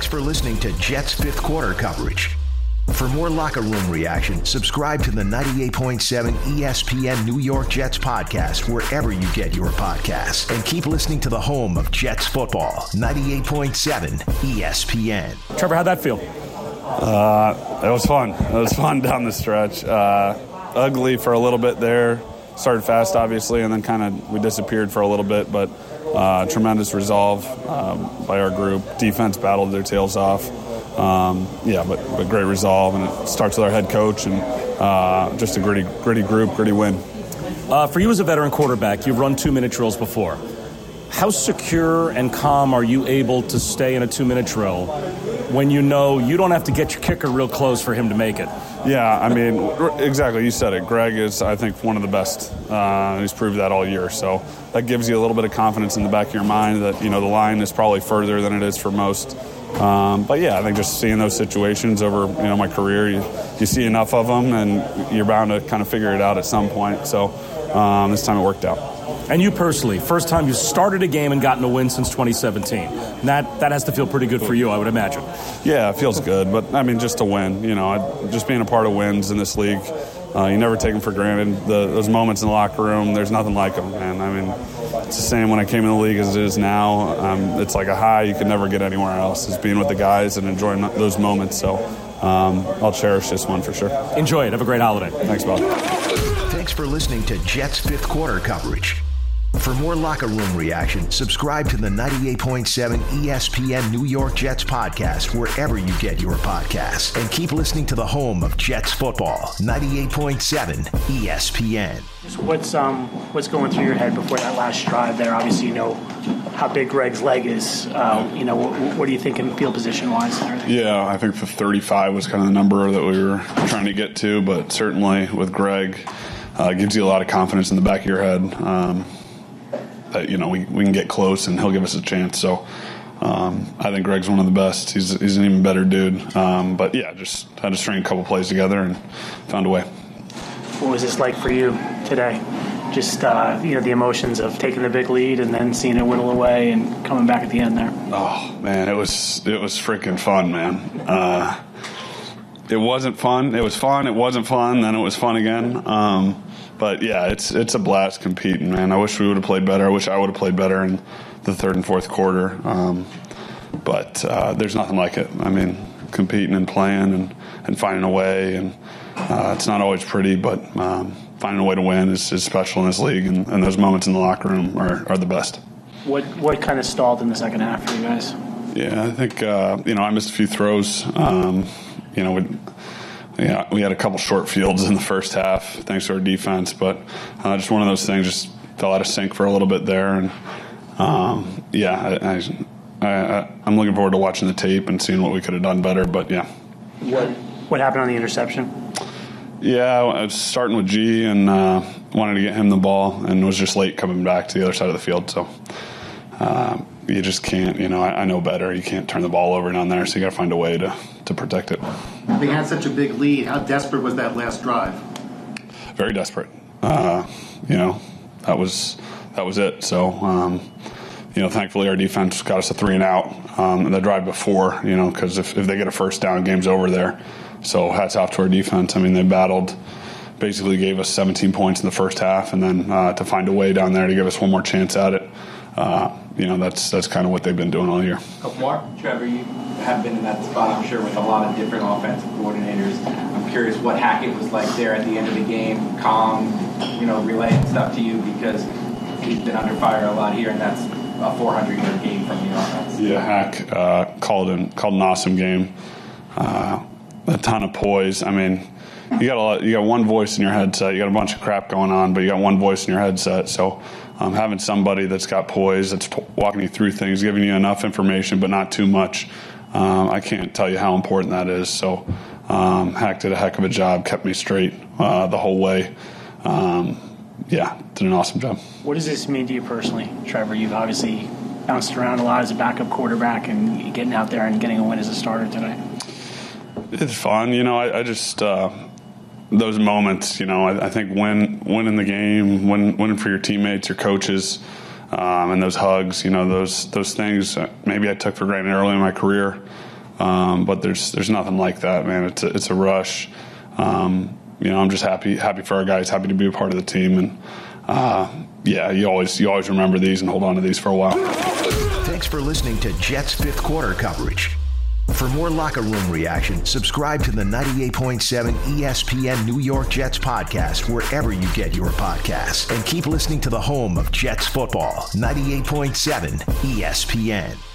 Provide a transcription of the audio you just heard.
Thanks for listening to Jets fifth quarter coverage. For more locker room reaction, subscribe to the 98.7 ESPN New York Jets podcast wherever you get your podcasts. And keep listening to the home of Jets football, 98.7 ESPN. Trevor, how'd that feel? Uh, it was fun. It was fun down the stretch. Uh, ugly for a little bit there. Started fast, obviously, and then kind of we disappeared for a little bit, but uh, tremendous resolve um, by our group. Defense battled their tails off. Um, yeah, but, but great resolve, and it starts with our head coach and uh, just a gritty, gritty group, gritty win. Uh, for you as a veteran quarterback, you've run two minute drills before. How secure and calm are you able to stay in a two minute drill when you know you don't have to get your kicker real close for him to make it? Yeah, I mean, exactly. You said it. Greg is, I think, one of the best. Uh, he's proved that all year. So that gives you a little bit of confidence in the back of your mind that you know the line is probably further than it is for most. Um, but yeah, I think just seeing those situations over you know my career, you, you see enough of them, and you're bound to kind of figure it out at some point. So um, this time it worked out. And you personally, first time you've started a game and gotten a win since 2017. And that that has to feel pretty good for you, I would imagine. Yeah, it feels good. But I mean, just to win, you know, just being a part of wins in this league, uh, you never take them for granted. The, those moments in the locker room, there's nothing like them, man. I mean, it's the same when I came in the league as it is now. Um, it's like a high you could never get anywhere else. Is being with the guys and enjoying those moments. So um, I'll cherish this one for sure. Enjoy it. Have a great holiday. Thanks, Bob. Thanks for listening to Jets fifth quarter coverage. For more locker room reaction, subscribe to the 98.7 ESPN New York Jets podcast wherever you get your podcasts. And keep listening to the home of Jets football, 98.7 ESPN. What's um what's going through your head before that last drive there? Obviously, you know how big Greg's leg is. Uh, you know, what, what, are you thinking field position wise? Yeah, I think the 35 was kind of the number that we were trying to get to, but certainly with Greg, uh, gives you a lot of confidence in the back of your head. Um, that you know we, we can get close and he'll give us a chance. So um, I think Greg's one of the best. He's he's an even better dude. Um, but yeah, just had to string a couple plays together and found a way. What was this like for you today? Just uh, you know the emotions of taking the big lead and then seeing it whittle away and coming back at the end there. Oh man, it was it was freaking fun, man. Uh, it wasn't fun. It was fun. It wasn't fun. Then it was fun again. Um, but yeah, it's it's a blast competing, man. I wish we would have played better. I wish I would have played better in the third and fourth quarter. Um, but uh, there's nothing like it. I mean, competing and playing and, and finding a way, and uh, it's not always pretty, but um, finding a way to win is, is special in this league, and, and, those moments in the locker room are, are the best. What what kind of stalled in the second half for you guys? Yeah, I think uh, you know I missed a few throws. Um, you know, yeah, we had a couple short fields in the first half thanks to our defense, but uh, just one of those things just fell out of sync for a little bit there, and um, yeah, I, I, am looking forward to watching the tape and seeing what we could have done better. But yeah, what what happened on the interception? Yeah, I was starting with G and uh, wanted to get him the ball, and was just late coming back to the other side of the field, so. Uh, you just can't, you know, I, I, know better. You can't turn the ball over down there, so you got to find a way to, to protect it. They had such a big lead. How desperate was that last drive? Very desperate. Uh, you know, that was that was it. So, um, you know, thankfully our defense got us a three and out. Um, and the drive before, you know, because if, if they get a first down, game's over there. So hats off to our defense. I mean, they battled basically gave us 17 points in the first half, and then uh, to find a way down there to give us one more chance at it. Uh, you know, that's that's kind of what they've been doing all year. Mark, Trevor, you have been in that spot, I'm sure, with a lot of different offensive coordinators. I'm curious what Hackett was like there at the end of the game, calm, you know, relaying stuff to you because he's been under fire a lot here, and that's a 400 yard game from the offense. Yeah, Hack uh, called an called an awesome game. Uh, a ton of poise. I mean, you got a lot, you got one voice in your headset. You got a bunch of crap going on, but you got one voice in your headset. So um, having somebody that's got poise, that's walking you through things, giving you enough information, but not too much. Um, I can't tell you how important that is. So um, Hack did a heck of a job, kept me straight uh, the whole way. Um, yeah, did an awesome job. What does this mean to you personally, Trevor? You've obviously bounced around a lot as a backup quarterback and getting out there and getting a win as a starter today. It's fun, you know. I, I just uh, those moments, you know. I, I, think win winning the game, win, winning for your teammates, your coaches, um, and those hugs, you know, those those things. Maybe I took for granted early in my career, um, but there's there's nothing like that, man. It's a, it's a rush. Um, you know, I'm just happy happy for our guys, happy to be a part of the team, and uh, yeah, you always you always remember these and hold on to these for a while. Thanks for listening to Jets fifth quarter coverage. For more locker room reaction, subscribe to the 98.7 ESPN New York Jets podcast wherever you get your podcasts. And keep listening to the home of Jets football, 98.7 ESPN.